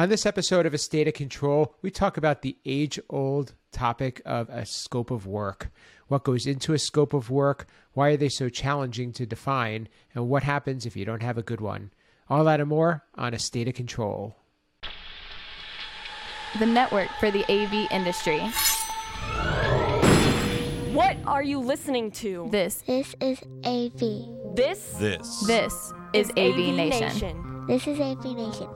On this episode of A State of Control, we talk about the age old topic of a scope of work. What goes into a scope of work? Why are they so challenging to define? And what happens if you don't have a good one? All that and more on A State of Control. The network for the AV industry. What are you listening to? This, This is AV. This This. this is AV, Nation. This is AV Nation.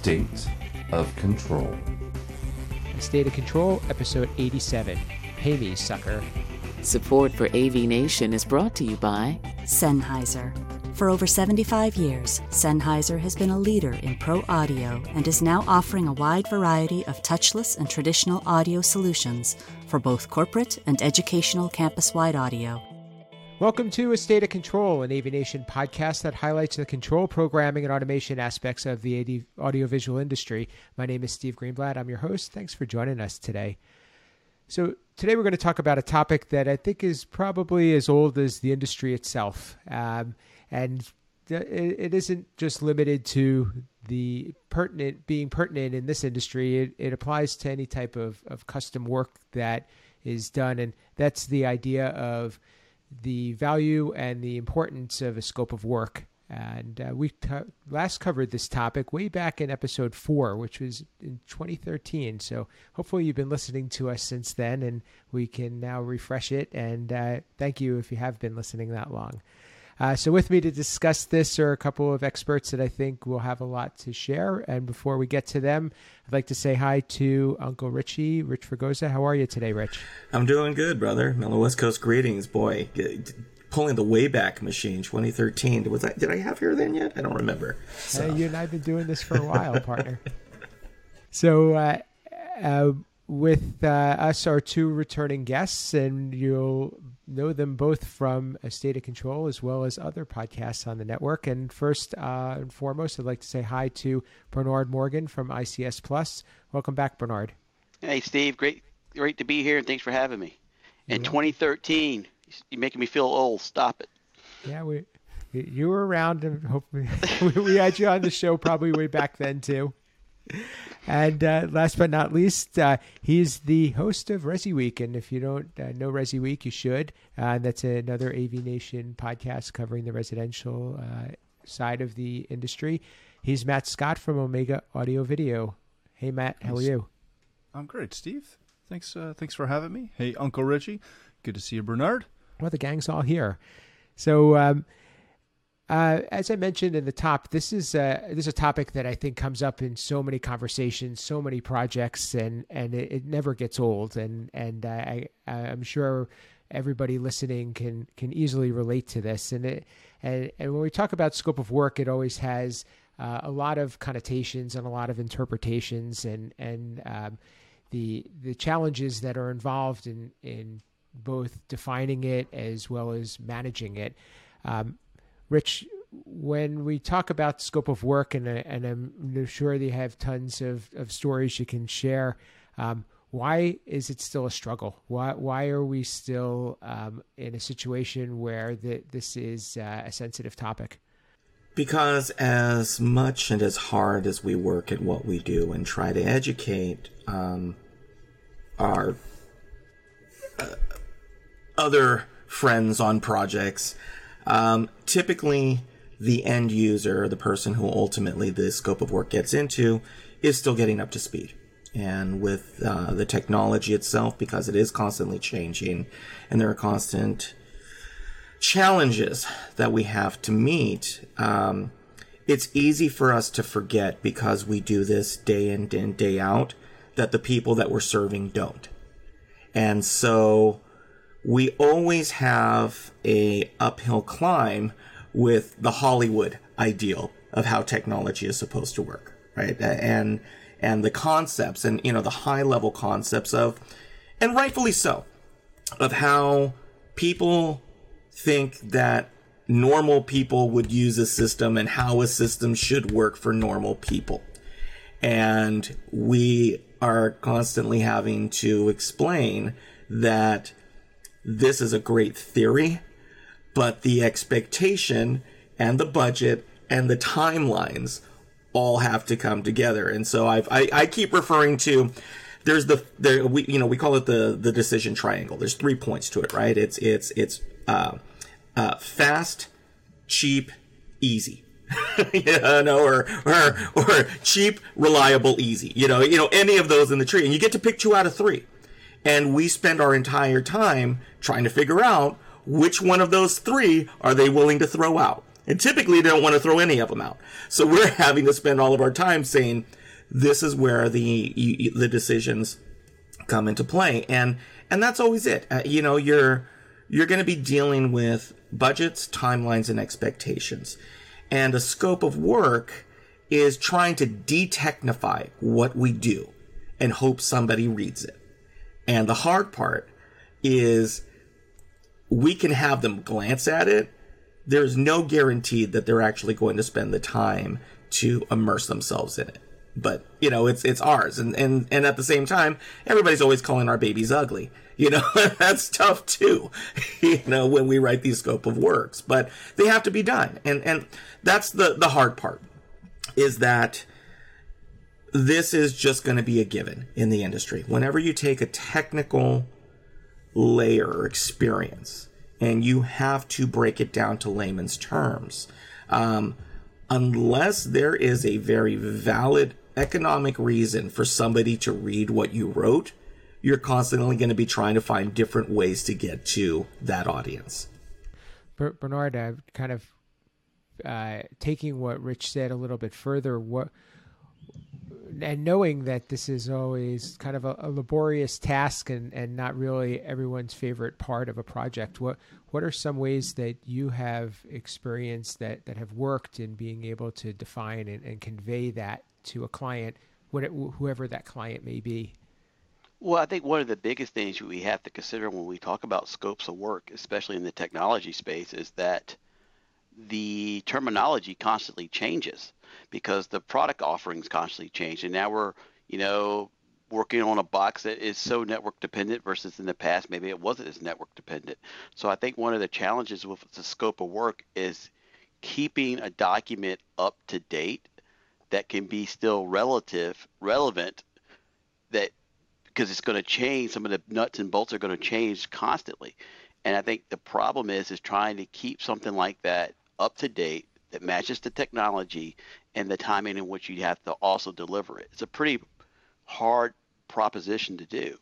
State of control. State of Control, episode 87. Pay me, sucker. Support for AV Nation is brought to you by Sennheiser. For over 75 years, Sennheiser has been a leader in pro audio and is now offering a wide variety of touchless and traditional audio solutions for both corporate and educational campus wide audio. Welcome to A State of Control, an AV Nation podcast that highlights the control programming and automation aspects of the audiovisual industry. My name is Steve Greenblatt. I'm your host. Thanks for joining us today. So, today we're going to talk about a topic that I think is probably as old as the industry itself. Um, and it isn't just limited to the pertinent being pertinent in this industry. It, it applies to any type of, of custom work that is done. And that's the idea of the value and the importance of a scope of work. And uh, we co- last covered this topic way back in episode four, which was in 2013. So hopefully you've been listening to us since then, and we can now refresh it. And uh, thank you if you have been listening that long. Uh, so, with me to discuss this are a couple of experts that I think will have a lot to share. And before we get to them, I'd like to say hi to Uncle Richie, Rich Fragosa. How are you today, Rich? I'm doing good, brother. Mellow West Coast greetings, boy. Pulling the Wayback Machine, 2013. Was I? Did I have hair then yet? I don't remember. Hey, you and I have been doing this for a while, partner. So, uh, uh, with uh, us are two returning guests, and you'll know them both from A State of Control as well as other podcasts on the network. And first uh, and foremost, I'd like to say hi to Bernard Morgan from ICS Plus. Welcome back, Bernard. Hey, Steve, great, great to be here, and thanks for having me. In 2013, you're making me feel old. Stop it. Yeah, we you were around, and hopefully we had you on the show probably way back then too. And uh, last but not least, uh, he's the host of Resi Week. And if you don't uh, know Resi Week, you should. Uh, that's another AV Nation podcast covering the residential uh, side of the industry. He's Matt Scott from Omega Audio Video. Hey, Matt, how are you? I'm great, Steve. Thanks, uh, thanks for having me. Hey, Uncle Richie, good to see you, Bernard. Well, the gang's all here. So, um, uh, as I mentioned in the top, this is uh, this is a topic that I think comes up in so many conversations, so many projects, and and it, it never gets old. And and I, I'm sure everybody listening can can easily relate to this. And it and and when we talk about scope of work, it always has uh, a lot of connotations and a lot of interpretations, and and um, the the challenges that are involved in in both defining it as well as managing it. Um, Rich, when we talk about scope of work, and, and I'm sure that you have tons of, of stories you can share, um, why is it still a struggle? Why, why are we still um, in a situation where the, this is uh, a sensitive topic? Because as much and as hard as we work at what we do and try to educate um, our uh, other friends on projects, um, typically the end user, the person who ultimately the scope of work gets into, is still getting up to speed. And with uh, the technology itself, because it is constantly changing and there are constant challenges that we have to meet, um, it's easy for us to forget because we do this day in and day out that the people that we're serving don't. And so we always have a uphill climb with the Hollywood ideal of how technology is supposed to work, right? And and the concepts and you know the high level concepts of and rightfully so of how people think that normal people would use a system and how a system should work for normal people. And we are constantly having to explain that this is a great theory, but the expectation and the budget and the timelines all have to come together. And so I've, I, I keep referring to there's the there we you know we call it the the decision triangle. There's three points to it, right? It's it's it's uh, uh, fast, cheap, easy. you know, or, or or cheap, reliable, easy. You know, you know any of those in the tree, and you get to pick two out of three. And we spend our entire time trying to figure out which one of those three are they willing to throw out. And typically, they don't want to throw any of them out. So we're having to spend all of our time saying, this is where the the decisions come into play, and and that's always it. Uh, you know, you're you're going to be dealing with budgets, timelines, and expectations, and a scope of work is trying to detechnify what we do and hope somebody reads it. And the hard part is we can have them glance at it. There's no guarantee that they're actually going to spend the time to immerse themselves in it. But you know it's it's ours. And and and at the same time everybody's always calling our babies ugly. You know that's tough too you know when we write these scope of works. But they have to be done. And and that's the the hard part is that this is just going to be a given in the industry whenever you take a technical layer experience and you have to break it down to layman's terms um, unless there is a very valid economic reason for somebody to read what you wrote, you're constantly going to be trying to find different ways to get to that audience. Bernard, kind of uh, taking what Rich said a little bit further, what and knowing that this is always kind of a, a, laborious task and, and not really everyone's favorite part of a project, what what are some ways that you have experienced that, that have worked in being able to define and, and convey that to a client, whoever that client may be? Well, I think one of the biggest things we have to consider when we talk about scopes of work, especially in the technology space, is that the terminology constantly changes because the product offerings constantly change. And now we're, you know, working on a box that is so network dependent versus in the past, maybe it wasn't as network dependent. So I think one of the challenges with the scope of work is keeping a document up to date that can be still relative relevant that because it's going to change some of the nuts and bolts are going to change constantly and i think the problem is is trying to keep something like that up to date that matches the technology and the timing in which you have to also deliver it it's a pretty hard proposition to do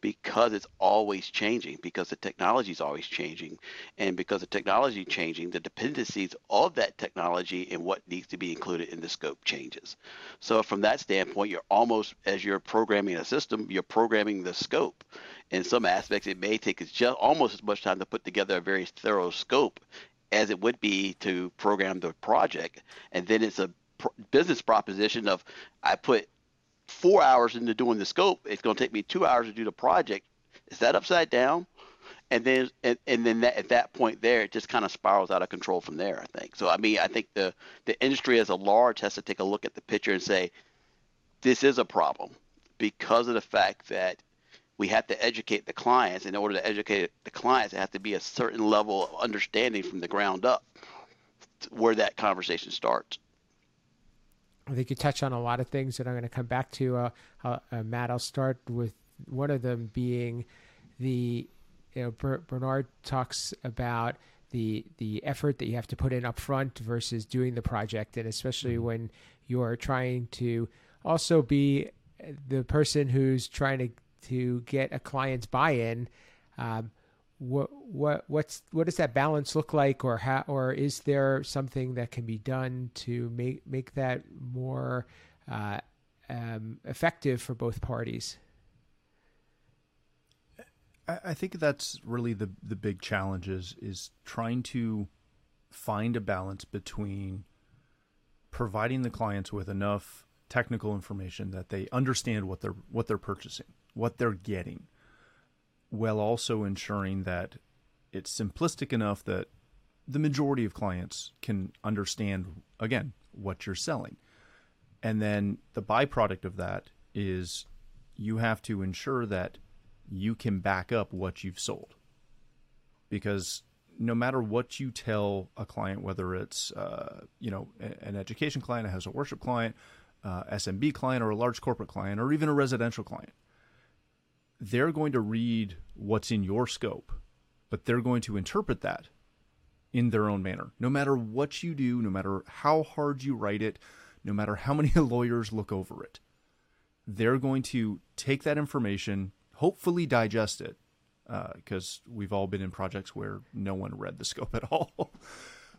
because it's always changing, because the technology is always changing, and because the technology changing, the dependencies of that technology and what needs to be included in the scope changes. So from that standpoint, you're almost as you're programming a system, you're programming the scope. In some aspects, it may take just almost as much time to put together a very thorough scope as it would be to program the project, and then it's a business proposition of I put four hours into doing the scope, it's going to take me two hours to do the project. Is that upside down? And then and, and then that, at that point there, it just kind of spirals out of control from there. I think so. I mean, I think the the industry as a large has to take a look at the picture and say, this is a problem because of the fact that we have to educate the clients. In order to educate the clients, it has to be a certain level of understanding from the ground up where that conversation starts. I think you touch on a lot of things that I'm going to come back to. Uh, uh, uh, Matt, I'll start with one of them being the, you know, Ber- Bernard talks about the the effort that you have to put in up front versus doing the project, and especially mm-hmm. when you're trying to also be the person who's trying to to get a client's buy-in. Um, what what what's what does that balance look like? Or how or is there something that can be done to make make that more uh, um, effective for both parties? I, I think that's really the the big challenge is is trying to find a balance between providing the clients with enough technical information that they understand what they're what they're purchasing what they're getting while also ensuring that it's simplistic enough that the majority of clients can understand again what you're selling And then the byproduct of that is you have to ensure that you can back up what you've sold. Because no matter what you tell a client, whether it's uh, you know an education client, a house of worship client, uh, SMB client, or a large corporate client, or even a residential client, they're going to read what's in your scope, but they're going to interpret that in their own manner. No matter what you do, no matter how hard you write it, no matter how many lawyers look over it, they're going to take that information, hopefully digest it, because uh, we've all been in projects where no one read the scope at all.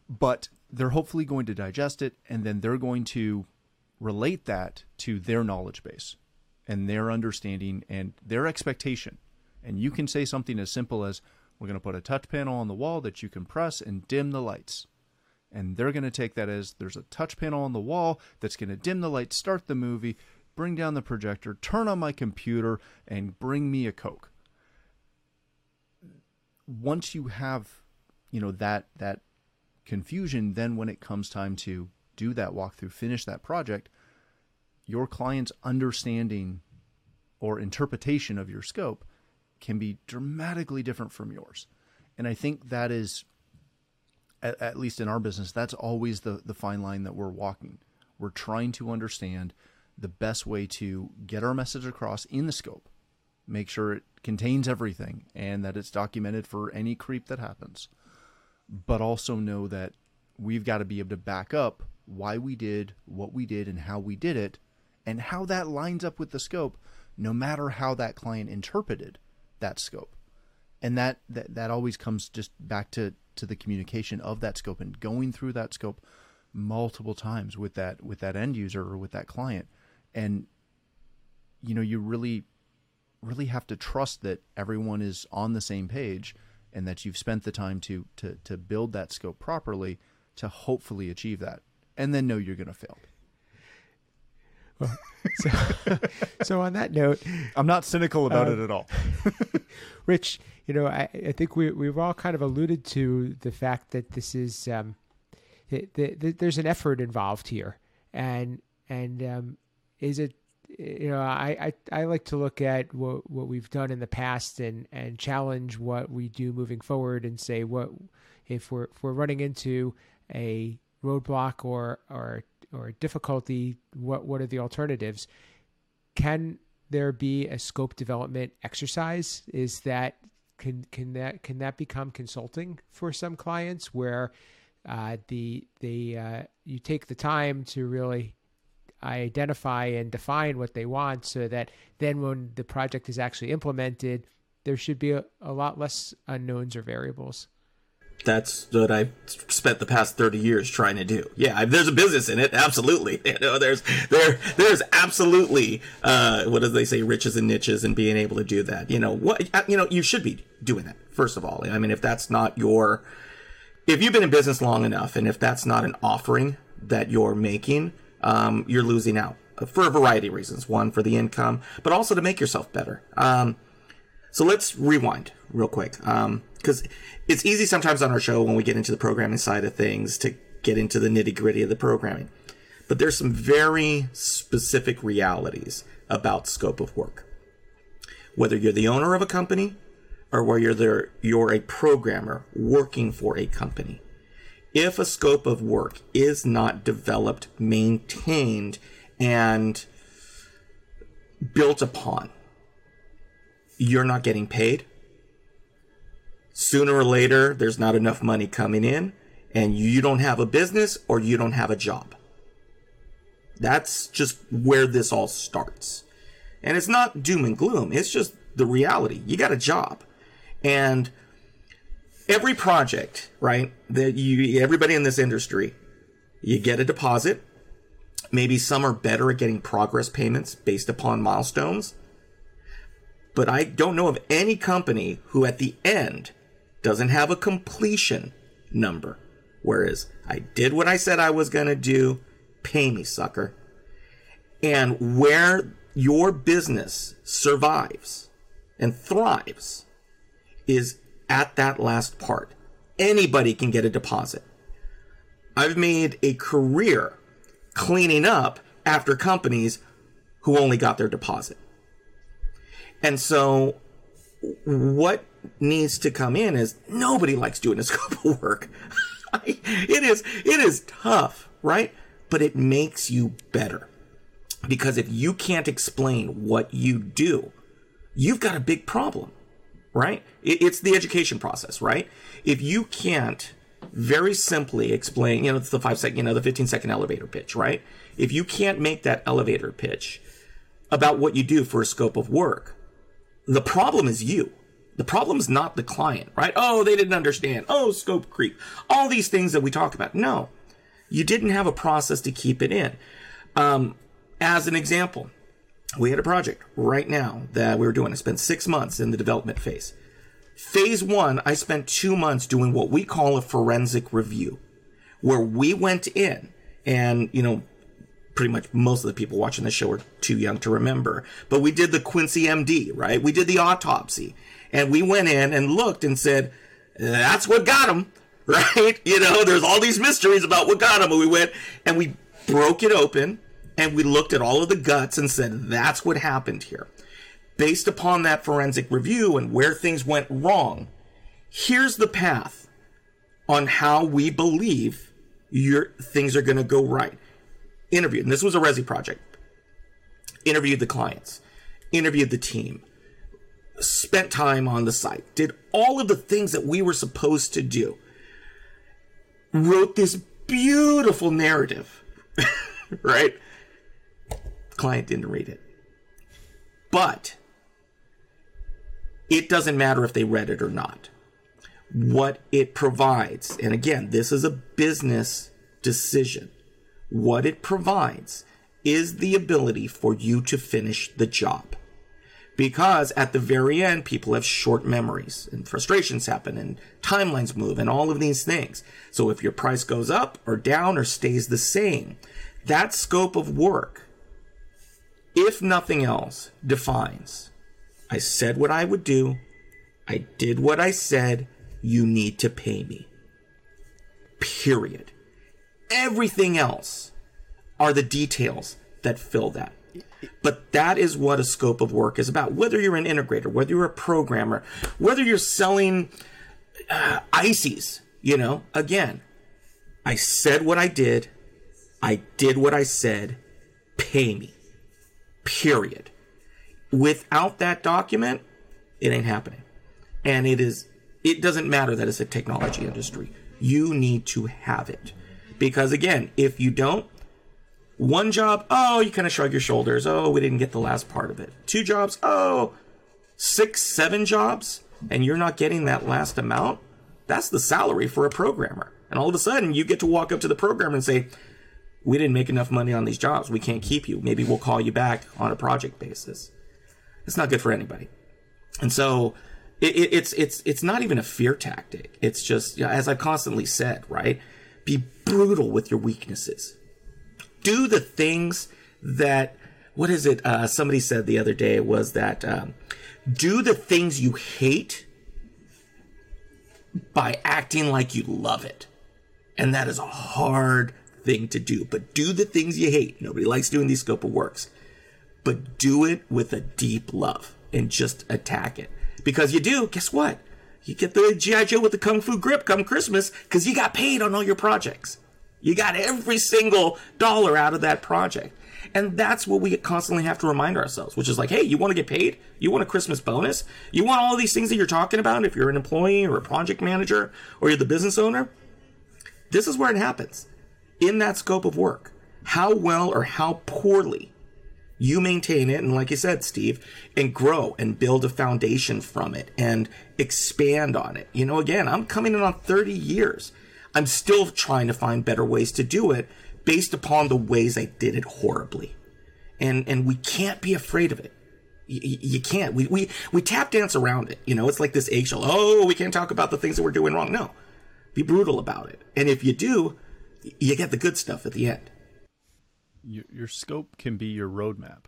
but they're hopefully going to digest it, and then they're going to relate that to their knowledge base and their understanding and their expectation. And you can say something as simple as, we're going to put a touch panel on the wall that you can press and dim the lights. And they're going to take that as there's a touch panel on the wall that's going to dim the lights, start the movie, bring down the projector, turn on my computer, and bring me a Coke. Once you have, you know, that that confusion, then when it comes time to do that walkthrough, finish that project, your client's understanding or interpretation of your scope can be dramatically different from yours. And I think that is, at, at, least in our business, that's always the, the fine line that we're walking. We're trying to understand the best way to get our message across in the scope, make sure it contains everything and that it's documented for any creep that happens, but also know that we've got to be able to back up why we did what we did and how we did it and how that lines up with the scope, no matter how that client interpreted that scope. And that, that, that always comes just back to, to the communication of that scope and going through that scope multiple times with that with that end user or with that client. And you know, you really really have to trust that everyone is on the same page and that you've spent the time to to to build that scope properly to hopefully achieve that and then know you're going to fail well, so, so on that note, I'm not cynical about uh, it at all. Rich, you know, I, I think we we've all kind of alluded to the fact that this is um, the, the, the, there's an effort involved here, and and um, is it you know I, I I like to look at what what we've done in the past and and challenge what we do moving forward and say what if we're if we're running into a roadblock or or or difficulty, what what are the alternatives? Can there be a scope development exercise? Is that can can that can that become consulting for some clients where uh, the the uh, you take the time to really identify and define what they want so that then when the project is actually implemented there should be a, a lot less unknowns or variables that's what I've spent the past 30 years trying to do. Yeah, there's a business in it. Absolutely. You know, there's, there, there's absolutely, uh, what do they say? Riches and niches and being able to do that. You know, what, you know, you should be doing that, first of all. I mean, if that's not your, if you've been in business long enough and if that's not an offering that you're making, um, you're losing out for a variety of reasons. One, for the income, but also to make yourself better. Um, so let's rewind real quick. Um, because it's easy sometimes on our show when we get into the programming side of things to get into the nitty gritty of the programming. But there's some very specific realities about scope of work. Whether you're the owner of a company or whether you're, the, you're a programmer working for a company, if a scope of work is not developed, maintained, and built upon, you're not getting paid sooner or later, there's not enough money coming in, and you don't have a business or you don't have a job. That's just where this all starts. And it's not doom and gloom, it's just the reality. You got a job. And every project, right, that you everybody in this industry, you get a deposit. Maybe some are better at getting progress payments based upon milestones. But I don't know of any company who at the end doesn't have a completion number. Whereas I did what I said I was going to do, pay me, sucker. And where your business survives and thrives is at that last part. Anybody can get a deposit. I've made a career cleaning up after companies who only got their deposit. And so what needs to come in is nobody likes doing a scope of work. it is it is tough, right? But it makes you better. Because if you can't explain what you do, you've got a big problem, right? It's the education process, right? If you can't very simply explain, you know, it's the five second, you know, the 15 second elevator pitch, right? If you can't make that elevator pitch about what you do for a scope of work, the problem is you. The problem is not the client, right? Oh, they didn't understand. Oh, scope creep. All these things that we talk about. No, you didn't have a process to keep it in. Um, as an example, we had a project right now that we were doing. I spent six months in the development phase. Phase one, I spent two months doing what we call a forensic review, where we went in and, you know, pretty much most of the people watching the show are too young to remember, but we did the Quincy MD, right? We did the autopsy and we went in and looked and said, that's what got him, right? You know, there's all these mysteries about what got him. And we went and we broke it open and we looked at all of the guts and said, that's what happened here based upon that forensic review and where things went wrong, here's the path on how we believe your things are going to go right. Interviewed, and this was a Resi project. Interviewed the clients, interviewed the team, spent time on the site, did all of the things that we were supposed to do. Wrote this beautiful narrative, right? client didn't read it. But it doesn't matter if they read it or not. What it provides, and again, this is a business decision. What it provides is the ability for you to finish the job. Because at the very end, people have short memories and frustrations happen and timelines move and all of these things. So if your price goes up or down or stays the same, that scope of work, if nothing else, defines I said what I would do. I did what I said. You need to pay me. Period. Everything else are the details that fill that. But that is what a scope of work is about. Whether you're an integrator, whether you're a programmer, whether you're selling uh, ices, you know, again, I said what I did. I did what I said. Pay me. Period. Without that document, it ain't happening. And it is, it doesn't matter that it's a technology industry. You need to have it. Because again, if you don't, one job, oh, you kind of shrug your shoulders. Oh, we didn't get the last part of it. Two jobs, oh, six, seven jobs, and you're not getting that last amount. That's the salary for a programmer. And all of a sudden, you get to walk up to the programmer and say, we didn't make enough money on these jobs. We can't keep you. Maybe we'll call you back on a project basis. It's not good for anybody. And so it, it, it's it's it's not even a fear tactic. It's just as I constantly said, right? Be brutal with your weaknesses. Do the things that what is it? Uh, somebody said the other day was that um, do the things you hate by acting like you love it, and that is a hard thing to do. But do the things you hate. Nobody likes doing these scope of works but do it with a deep love and just attack it. Because you do, guess what? You get the G.I. Joe with the Kung Fu grip come Christmas because you got paid on all your projects. You got every single dollar out of that project. And that's what we constantly have to remind ourselves, which is like, hey, you want to get paid? You want a Christmas bonus? You want all these things that you're talking about if you're an employee or a project manager or you're the business owner? This is where it happens in that scope of work. How well or how poorly you maintain it and like you said steve and grow and build a foundation from it and expand on it. You know again i'm coming in on 30 years. I'm still trying to find better ways to do it based upon the ways i did it horribly. And and we can't be afraid of it. You, can't. We, we we tap dance around it. You know it's like this eggshell. Oh we can't talk about the things that we're doing wrong. No. Be brutal about it. And if you do you get the good stuff at the end your, your scope can be your roadmap,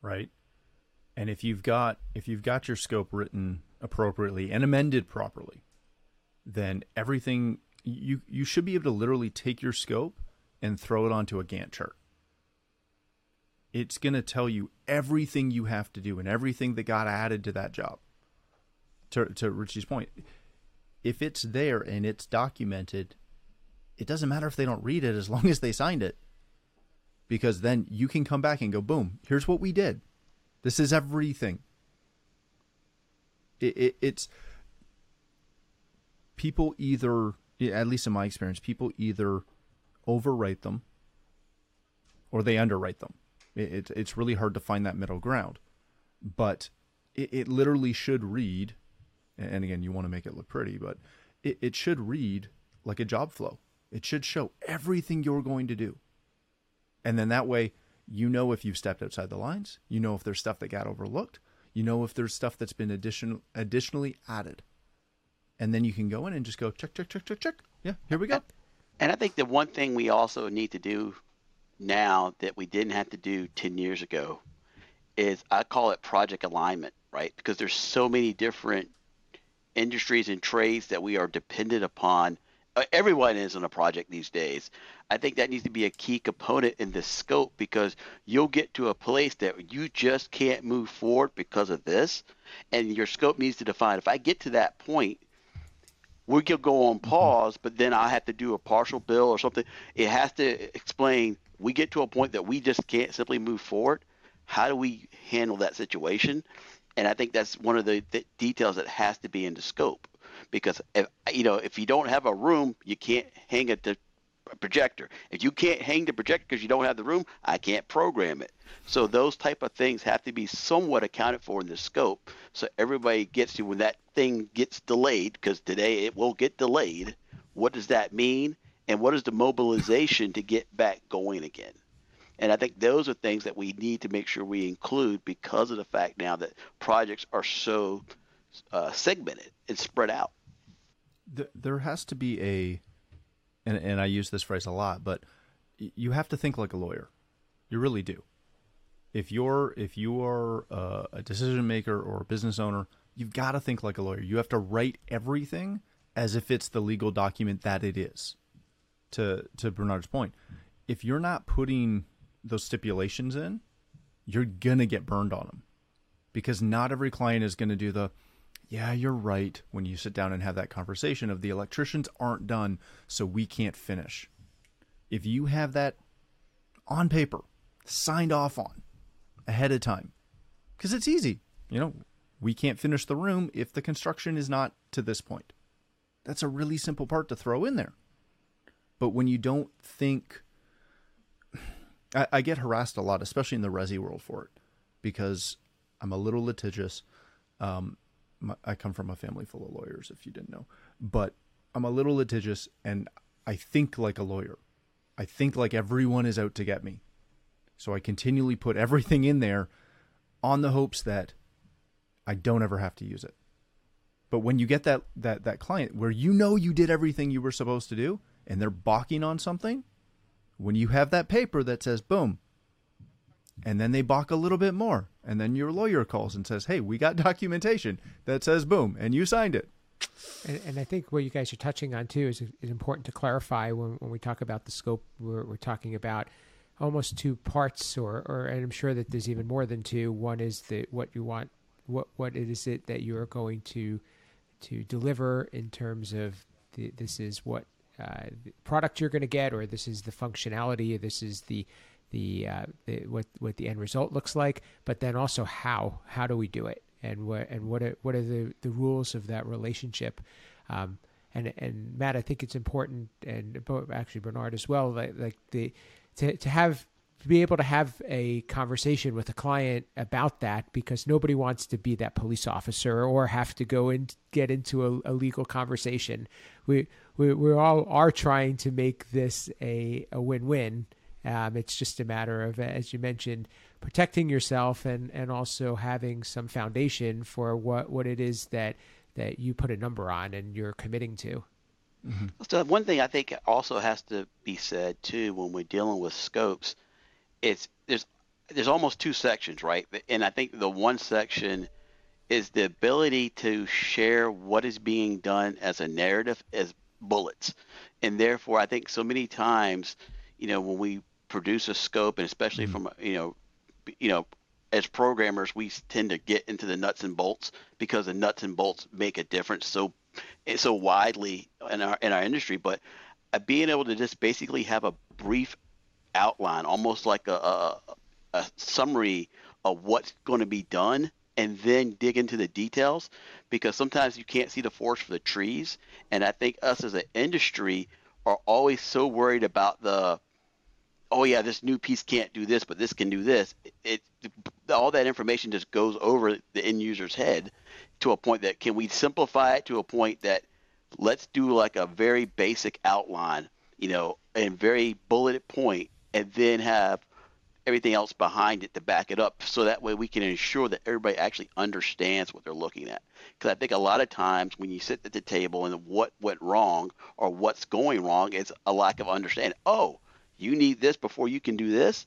right? And if you've got if you've got your scope written appropriately and amended properly, then everything you you should be able to literally take your scope and throw it onto a Gantt chart. it's going to tell you everything you have to do and everything that got added to that job. To, to Richie's point, if it's there and it's documented, it doesn't matter if they don't read it as long as they signed it. Because then you can come back and go, boom, here's what we did. This is everything. It, it, it's people either, at least in my experience, people either overwrite them or they underwrite them. It, it, it's really hard to find that middle ground. But it, it literally should read, and again, you want to make it look pretty, but it should read like a job flow. It should show everything you're going to do. And then that way, you know if you've stepped outside the lines. You know if there's stuff that got overlooked. You know if there's stuff that's been addition, additionally added. And then you can go in and just go check, check, check, check, check. Yeah, here we go. And I think the one thing we also need to do now that we didn't have to do 10 years ago is I call it project alignment, right? Because there's so many different industries and trades that we are dependent upon. Uh, everyone is on a project these days. I think that needs to be a key component in the scope because you'll get to a place that you just can't move forward because of this, and your scope needs to define. If I get to that point, we could go on mm-hmm. pause, but then I have to do a partial bill or something. It has to explain we get to a point that we just can't simply move forward, how do we handle that situation? And I think that's one of the, the details that has to be in the scope because if you know if you don't have a room, you can't hang a, a projector. If you can't hang the projector because you don't have the room, I can't program it. So those type of things have to be somewhat accounted for in the scope, so everybody gets to when that thing gets delayed because today it will get delayed. What does that mean? and what is the mobilization to get back going again? And I think those are things that we need to make sure we include because of the fact now that projects are so uh, segmented and spread out. There has to be a, and, and I use this phrase a lot, but you have to think like a lawyer. You really do. If you're if you are uh, a decision maker or a business owner, you've got to think like a lawyer. You have to write everything as if it's the legal document that it is to to Bernard's point, if you're not putting those stipulations in, you're gonna get burned on them, because not every client is gonna do the, yeah, you're right. When you sit down and have that conversation of the electricians aren't done, so we can't finish. If you have that on paper, signed off on ahead of time, because it's easy, you know, we can't finish the room if the construction is not to this point. That's a really simple part to throw in there. But when you don't think, I, I get harassed a lot, especially in the resi world for it, because I'm a little litigious. Um, my, I come from a family full of lawyers, if you didn't know, but I'm a little litigious and I think like a lawyer. I think like everyone is out to get me. So I continually put everything in there on the hopes that I don't ever have to use it. But when you get that that that client where you know you did everything you were supposed to do, and they're balking on something, when you have that paper that says boom, and then they balk a little bit more, and then your lawyer calls and says, "Hey, we got documentation that says boom, and you signed it." And, and I think what you guys are touching on too is, is important to clarify when, when we talk about the scope. We're, we're talking about almost two parts, or, or and I'm sure that there's even more than two. One is the what you want, what what is it that you are going to to deliver in terms of the, this is what uh, product you're going to get, or this is the functionality, this is the the, uh, the, what what the end result looks like. But then also how how do we do it, and what and what are, what are the the rules of that relationship. Um, and and Matt, I think it's important, and actually Bernard as well, like, like the to to have to be able to have a conversation with a client about that because nobody wants to be that police officer or have to go and get into a, a legal conversation. We, we we all are trying to make this a, a win-win. Um, it's just a matter of, as you mentioned, protecting yourself and, and also having some foundation for what, what it is that that you put a number on and you're committing to. Mm-hmm. So one thing I think also has to be said too when we're dealing with scopes it's there's there's almost two sections, right? And I think the one section is the ability to share what is being done as a narrative as bullets. And therefore, I think so many times, you know, when we produce a scope, and especially mm-hmm. from, you know, you know, as programmers, we tend to get into the nuts and bolts because the nuts and bolts make a difference so so widely in our in our industry. But uh, being able to just basically have a brief outline, almost like a, a, a summary of what's going to be done, and then dig into the details, because sometimes you can't see the forest for the trees. And I think us as an industry are always so worried about the oh yeah, this new piece can't do this, but this can do this. It, it, all that information just goes over the end user's head to a point that can we simplify it to a point that let's do like a very basic outline, you know, and very bulleted point, and then have everything else behind it to back it up, so that way we can ensure that everybody actually understands what they're looking at. Because I think a lot of times when you sit at the table and what went wrong or what's going wrong, it's a lack of understanding. Oh, you need this before you can do this.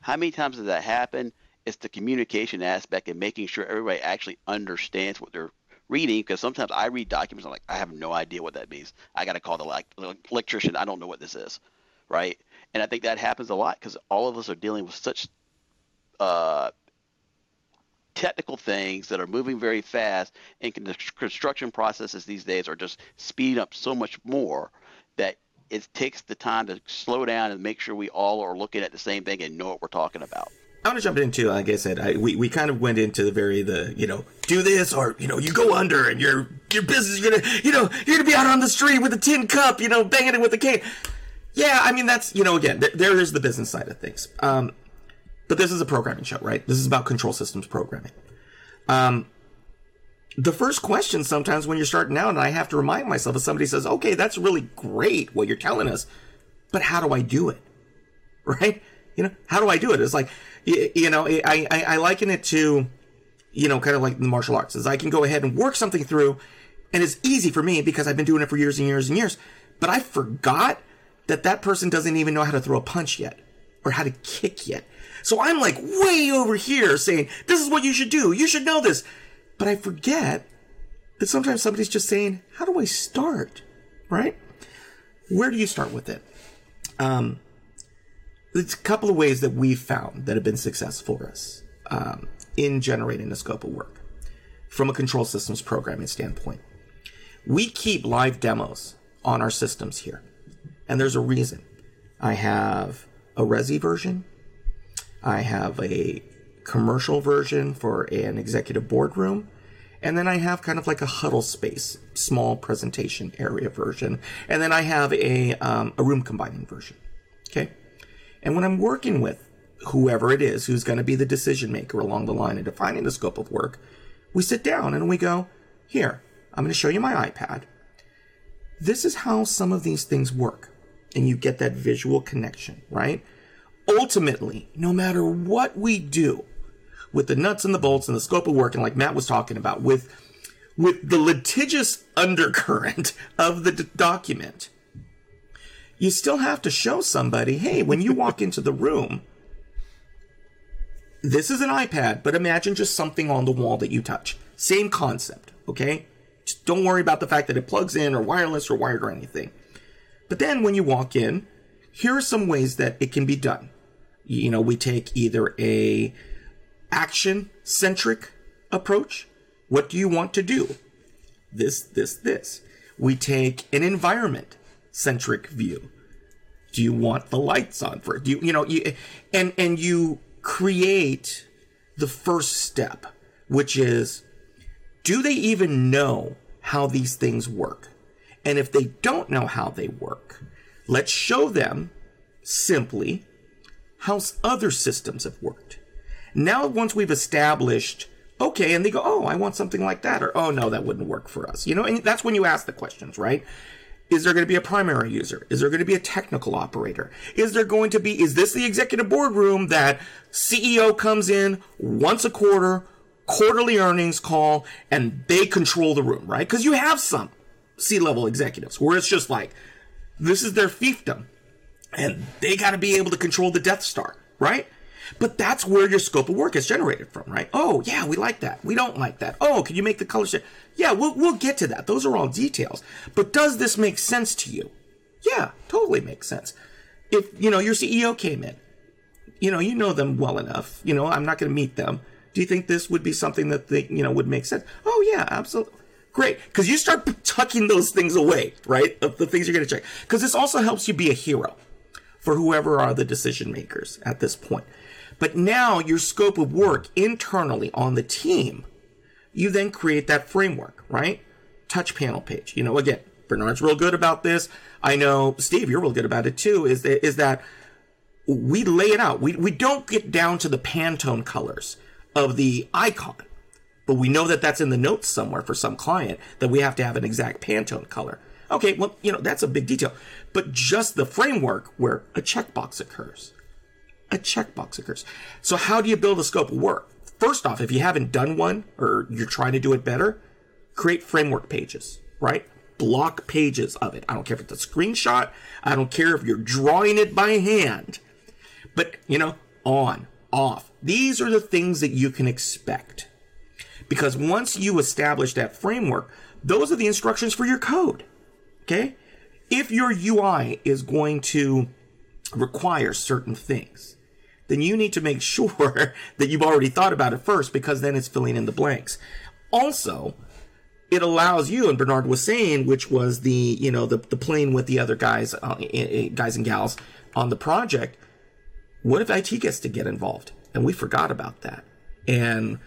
How many times does that happen? It's the communication aspect and making sure everybody actually understands what they're reading. Because sometimes I read documents, I'm like, I have no idea what that means. I got to call the electrician. I don't know what this is, right? And I think that happens a lot because all of us are dealing with such uh, technical things that are moving very fast, and construction processes these days are just speeding up so much more that it takes the time to slow down and make sure we all are looking at the same thing and know what we're talking about. I want to jump into, like I said, I, we, we kind of went into the very the you know do this or you know you go under and your your business you're gonna you know you're gonna be out on the street with a tin cup you know banging it with a cane. Yeah, I mean that's you know again there, there is the business side of things. Um, but this is a programming show, right? This is about control systems programming. Um, the first question sometimes when you're starting out, and I have to remind myself if somebody says, okay, that's really great what you're telling us, but how do I do it? Right? You know, how do I do it? It's like, you, you know, I, I, I liken it to, you know, kind of like the martial arts is I can go ahead and work something through and it's easy for me because I've been doing it for years and years and years, but I forgot that that person doesn't even know how to throw a punch yet or how to kick yet. So I'm like way over here saying, this is what you should do. You should know this. But I forget that sometimes somebody's just saying, How do I start? Right? Where do you start with it? Um, there's a couple of ways that we've found that have been successful for us um, in generating the scope of work from a control systems programming standpoint. We keep live demos on our systems here, and there's a reason. I have a Resi version, I have a commercial version for an executive boardroom. And then I have kind of like a huddle space, small presentation area version. And then I have a, um, a room combining version. Okay. And when I'm working with whoever it is who's going to be the decision maker along the line of defining the scope of work, we sit down and we go, here, I'm going to show you my iPad. This is how some of these things work. And you get that visual connection, right? Ultimately, no matter what we do, with the nuts and the bolts and the scope of work, and like Matt was talking about, with with the litigious undercurrent of the d- document, you still have to show somebody, hey, when you walk into the room, this is an iPad, but imagine just something on the wall that you touch. Same concept, okay? Just don't worry about the fact that it plugs in or wireless or wired or anything. But then when you walk in, here are some ways that it can be done. You know, we take either a action centric approach. What do you want to do? This, this, this. We take an environment centric view. Do you want the lights on for Do you, you know, you, and, and you create the first step, which is, do they even know how these things work? And if they don't know how they work, let's show them simply how other systems have worked. Now, once we've established, okay, and they go, oh, I want something like that, or oh, no, that wouldn't work for us. You know, and that's when you ask the questions, right? Is there going to be a primary user? Is there going to be a technical operator? Is there going to be, is this the executive boardroom that CEO comes in once a quarter, quarterly earnings call, and they control the room, right? Because you have some C level executives where it's just like, this is their fiefdom, and they got to be able to control the Death Star, right? But that's where your scope of work is generated from, right? Oh, yeah, we like that. We don't like that. Oh, can you make the color shift? Yeah, we'll, we'll get to that. Those are all details. But does this make sense to you? Yeah, totally makes sense. If, you know, your CEO came in, you know, you know them well enough. You know, I'm not going to meet them. Do you think this would be something that they, you know, would make sense? Oh yeah, absolutely. Great. Cause you start tucking those things away, right? The things you're going to check. Cause this also helps you be a hero for whoever are the decision makers at this point. But now your scope of work internally on the team, you then create that framework, right? Touch panel page. You know, again, Bernard's real good about this. I know Steve, you're real good about it too. Is that, is that we lay it out. We we don't get down to the Pantone colors of the icon, but we know that that's in the notes somewhere for some client that we have to have an exact Pantone color. Okay, well, you know that's a big detail, but just the framework where a checkbox occurs, a checkbox occurs. So how do you build a scope of work? First off, if you haven't done one or you're trying to do it better, create framework pages, right? block pages of it. I don't care if it's a screenshot. I don't care if you're drawing it by hand. But, you know, on, off. These are the things that you can expect. Because once you establish that framework, those are the instructions for your code. Okay? If your UI is going to require certain things, then you need to make sure that you've already thought about it first because then it's filling in the blanks. Also, it allows you, and Bernard was saying, which was the you know the the playing with the other guys, uh, guys and gals on the project. What if IT gets to get involved and we forgot about that? And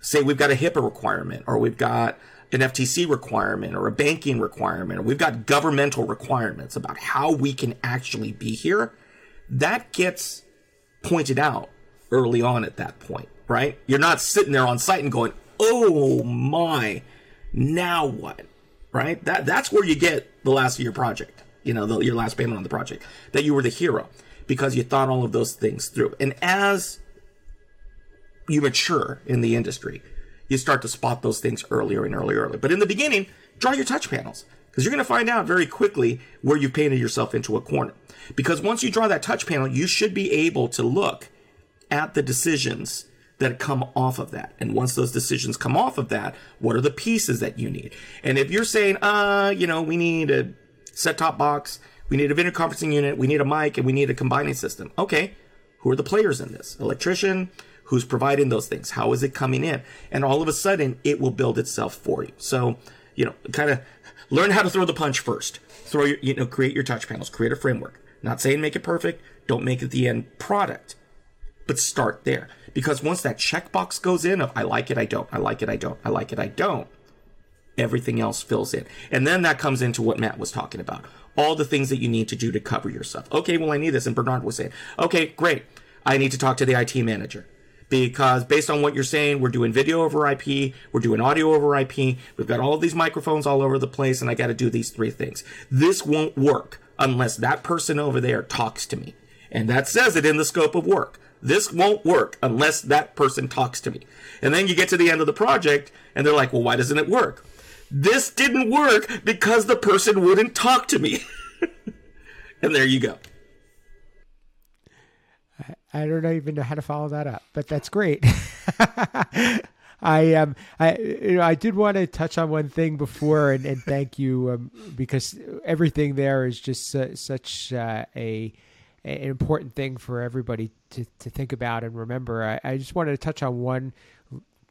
say we've got a HIPAA requirement, or we've got an FTC requirement, or a banking requirement, or we've got governmental requirements about how we can actually be here. That gets pointed out early on at that point, right? You're not sitting there on site and going, "Oh my." Now what? Right? That that's where you get the last of your project. You know, the, your last payment on the project. That you were the hero because you thought all of those things through. And as you mature in the industry, you start to spot those things earlier and earlier, early. But in the beginning, draw your touch panels because you're going to find out very quickly where you've painted yourself into a corner. Because once you draw that touch panel, you should be able to look at the decisions that come off of that. And once those decisions come off of that, what are the pieces that you need? And if you're saying, uh, you know, we need a set top box, we need a video conferencing unit, we need a mic, and we need a combining system. Okay. Who are the players in this? Electrician, who's providing those things? How is it coming in? And all of a sudden, it will build itself for you. So, you know, kind of learn how to throw the punch first. Throw your, you know, create your touch panels, create a framework. Not saying make it perfect. Don't make it the end product, but start there. Because once that checkbox goes in of I like it, I don't, I like it, I don't, I like it, I don't, everything else fills in. And then that comes into what Matt was talking about. All the things that you need to do to cover yourself. Okay, well, I need this. And Bernard was saying, okay, great. I need to talk to the IT manager because based on what you're saying, we're doing video over IP, we're doing audio over IP, we've got all these microphones all over the place, and I got to do these three things. This won't work unless that person over there talks to me. And that says it in the scope of work. This won't work unless that person talks to me. And then you get to the end of the project and they're like, well, why doesn't it work? This didn't work because the person wouldn't talk to me. and there you go. I don't even know how to follow that up, but that's great. I um I you know I did want to touch on one thing before and, and thank you um, because everything there is just such uh, a an important thing for everybody to, to think about and remember. I, I just wanted to touch on one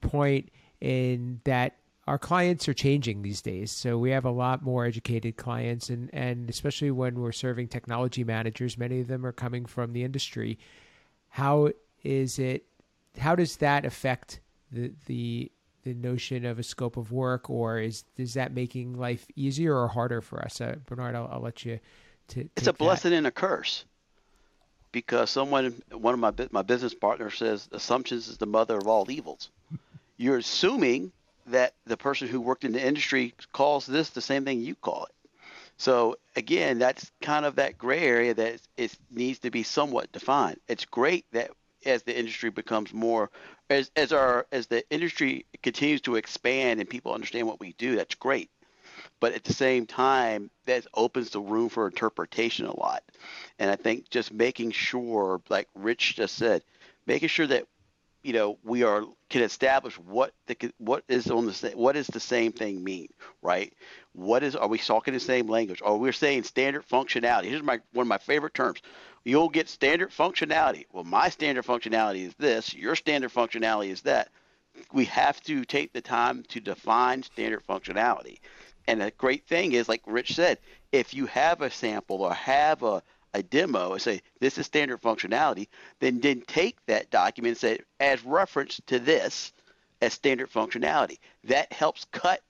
point in that our clients are changing these days. So we have a lot more educated clients, and, and especially when we're serving technology managers, many of them are coming from the industry. How is it? How does that affect the the the notion of a scope of work, or is is that making life easier or harder for us? Uh, Bernard, I'll, I'll, let you. To it's a blessing that. and a curse because someone, one of my my business partners says assumptions is the mother of all evils. You're assuming that the person who worked in the industry calls this the same thing you call it. So again, that's kind of that gray area that it needs to be somewhat defined. It's great that as the industry becomes more as as our as the industry continues to expand and people understand what we do, that's great but at the same time, that opens the room for interpretation a lot. And I think just making sure, like Rich just said, making sure that you know we are can establish what the what is on the what does the same thing mean, right? What is are we talking the same language? Are we're saying standard functionality? Here's my one of my favorite terms. you'll get standard functionality. Well, my standard functionality is this, your standard functionality is that. We have to take the time to define standard functionality. And the great thing is, like Rich said, if you have a sample or have a, a demo and say this is standard functionality, then then take that document and say as reference to this as standard functionality. That helps cut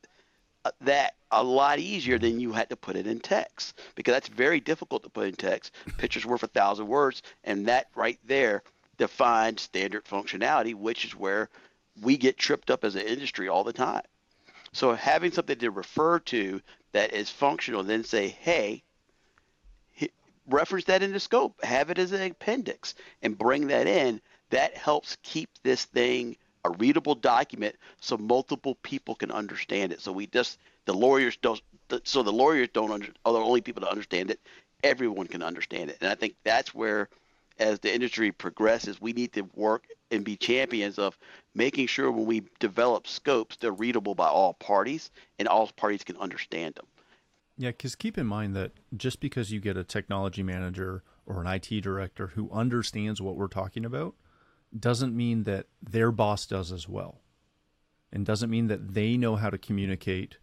uh, that a lot easier than you had to put it in text because that's very difficult to put in text. Pictures worth a thousand words, and that right there defines standard functionality, which is where we get tripped up as an industry all the time. So having something to refer to that is functional, then say, hey, reference that in the scope, have it as an appendix, and bring that in. That helps keep this thing a readable document so multiple people can understand it. So we just the lawyers don't. So the lawyers don't under, are the only people to understand it. Everyone can understand it, and I think that's where, as the industry progresses, we need to work and be champions of making sure when we develop scopes, they're readable by all parties and all parties can understand them. Yeah, because keep in mind that just because you get a technology manager or an IT director who understands what we're talking about doesn't mean that their boss does as well. And doesn't mean that they know how to communicate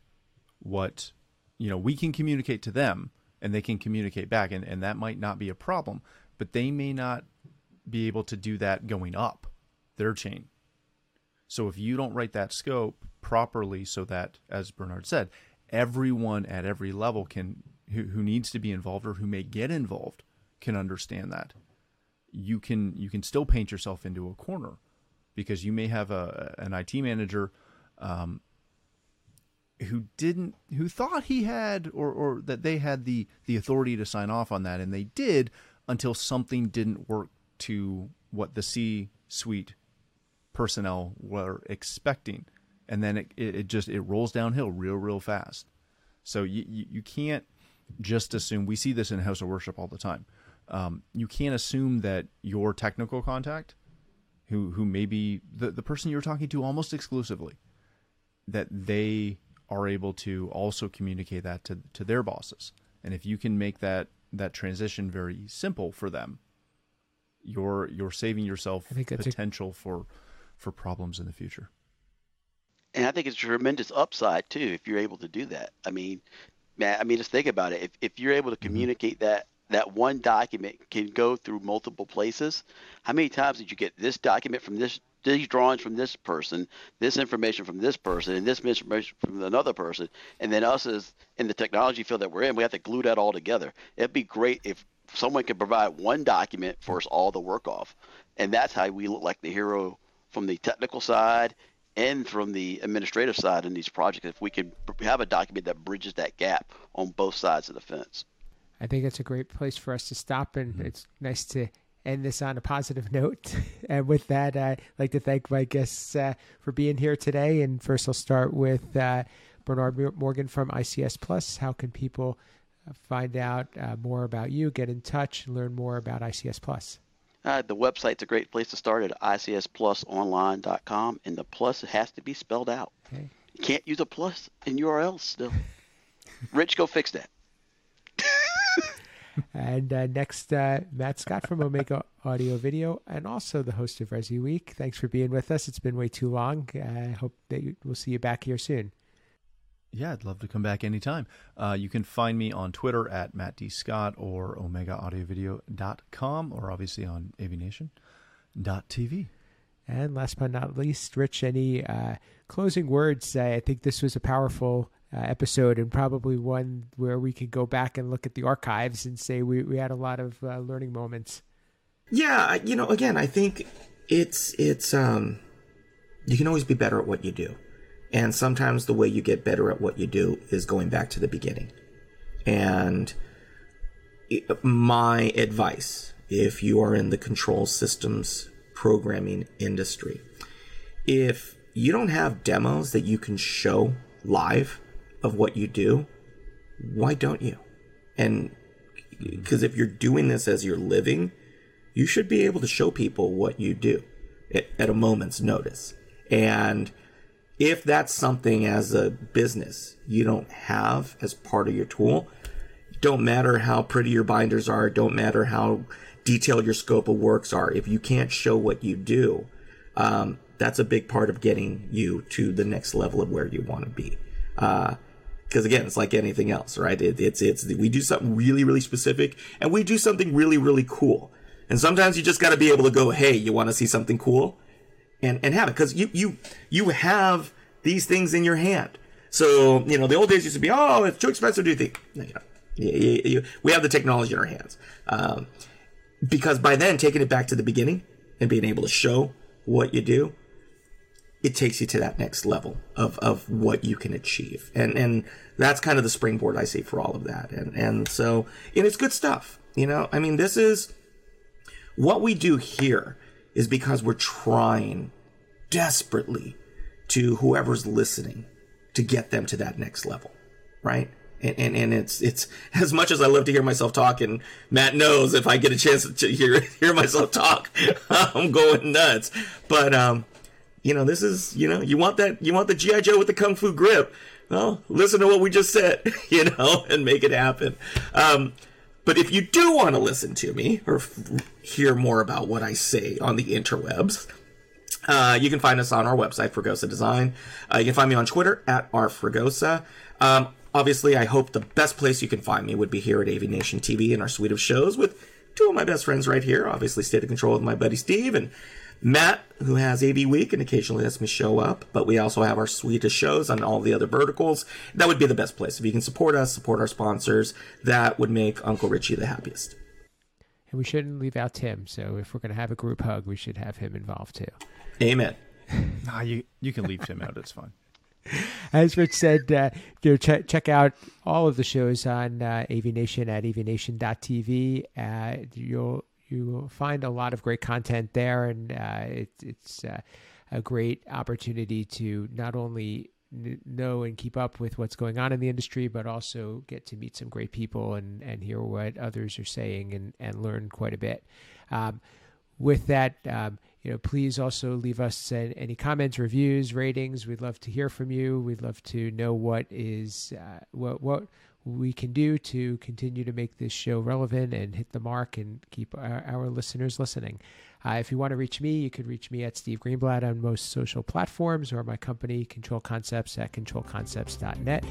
what, you know, we can communicate to them and they can communicate back. And, and that might not be a problem, but they may not be able to do that going up their chain. So if you don't write that scope properly so that, as Bernard said, everyone at every level can who, who needs to be involved or who may get involved can understand that. You can you can still paint yourself into a corner because you may have a an IT manager um, who didn't who thought he had or or that they had the the authority to sign off on that and they did until something didn't work to what the C suite personnel were expecting and then it, it, just it rolls downhill real real fast. So you, you, you can't just assume we see this in house of worship all the time. Um, you can't assume that your technical contact who who may be the, the person you're talking to almost exclusively that they are able to also communicate that to, to their bosses. And if you can make that that transition very simple for them you're you're saving yourself potential a... for for problems in the future and I think it's a tremendous upside too if you're able to do that. I mean, man, I mean, just think about it. If if you're able to mm-hmm. communicate that that one document can go through multiple places, how many times did you get this document from this these drawings from this person, this information from this person, and this information from another person, and then us as in the technology field that we're in, we have to glue that all together. It'd be great if someone could provide one document for us all to work off, and that's how we look like the hero from the technical side and from the administrative side in these projects if we can have a document that bridges that gap on both sides of the fence. I think it's a great place for us to stop, and mm-hmm. it's nice to end this on a positive note. and with that, I'd like to thank my guests uh, for being here today. And first, I'll start with uh, Bernard Morgan from ICS Plus. How can people uh, find out uh, more about you, get in touch, and learn more about ICS Plus? Uh, the website's a great place to start at icsplusonline.com, and the plus has to be spelled out. Okay. You can't use a plus in URLs still. Rich, go fix that. and uh, next, uh, Matt Scott from Omega Audio Video, and also the host of Resi Week. Thanks for being with us. It's been way too long. I hope that we'll see you back here soon. Yeah, I'd love to come back anytime. Uh, you can find me on Twitter at Matt D. Scott or OmegaAudioVideo.com or obviously on AVNation.tv. And last but not least, Rich, any uh, closing words? I think this was a powerful uh, episode and probably one where we could go back and look at the archives and say we, we had a lot of uh, learning moments. Yeah, you know, again, I think it's it's um, you can always be better at what you do. And sometimes the way you get better at what you do is going back to the beginning. And my advice, if you are in the control systems programming industry, if you don't have demos that you can show live of what you do, why don't you? And because if you're doing this as you're living, you should be able to show people what you do at, at a moment's notice. And if that's something as a business you don't have as part of your tool, don't matter how pretty your binders are, don't matter how detailed your scope of works are, if you can't show what you do, um, that's a big part of getting you to the next level of where you want to be. Because uh, again, it's like anything else, right? It, it's it's we do something really really specific, and we do something really really cool. And sometimes you just got to be able to go, hey, you want to see something cool, and and have it because you you you have these things in your hand. So you know the old days used to be, oh, it's too expensive to do things. You know, you, you, we have the technology in our hands. Um, because by then, taking it back to the beginning and being able to show what you do, it takes you to that next level of, of what you can achieve. And, and that's kind of the springboard I see for all of that. And, and so, and it's good stuff. You know, I mean, this is what we do here is because we're trying desperately to whoever's listening to get them to that next level, right? And, and, and it's it's as much as I love to hear myself talk, and Matt knows if I get a chance to hear hear myself talk, I'm going nuts. But um, you know, this is you know, you want that you want the GI Joe with the kung fu grip. Well, listen to what we just said, you know, and make it happen. Um, but if you do want to listen to me or f- hear more about what I say on the interwebs, uh, you can find us on our website, Fregosa Design. Uh, you can find me on Twitter at rfregosa. Um, obviously, I hope the best place you can find me would be here at AV Nation TV and our suite of shows with two of my best friends right here. Obviously, State of Control with my buddy Steve and Matt, who has AV Week and occasionally lets me show up. But we also have our suite of shows on all the other verticals. That would be the best place. If you can support us, support our sponsors, that would make Uncle Richie the happiest. And we shouldn't leave out Tim. So if we're going to have a group hug, we should have him involved too. Amen. nah, you you can leave Tim out. It's fine. As Rich said, uh, ch- check out all of the shows on uh, AVNation at avnation.tv. Uh, you'll you will find a lot of great content there, and uh, it, it's uh, a great opportunity to not only know and keep up with what's going on in the industry, but also get to meet some great people and, and hear what others are saying and, and learn quite a bit. Um, with that, um, you know, please also leave us any comments, reviews, ratings. We'd love to hear from you. We'd love to know what is uh, what what we can do to continue to make this show relevant and hit the mark and keep our, our listeners listening. Uh, if you want to reach me, you can reach me at Steve Greenblatt on most social platforms or my company, Control Concepts, at controlconcepts.net.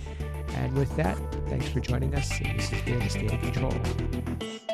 And with that, thanks for joining us. This has been State of Control.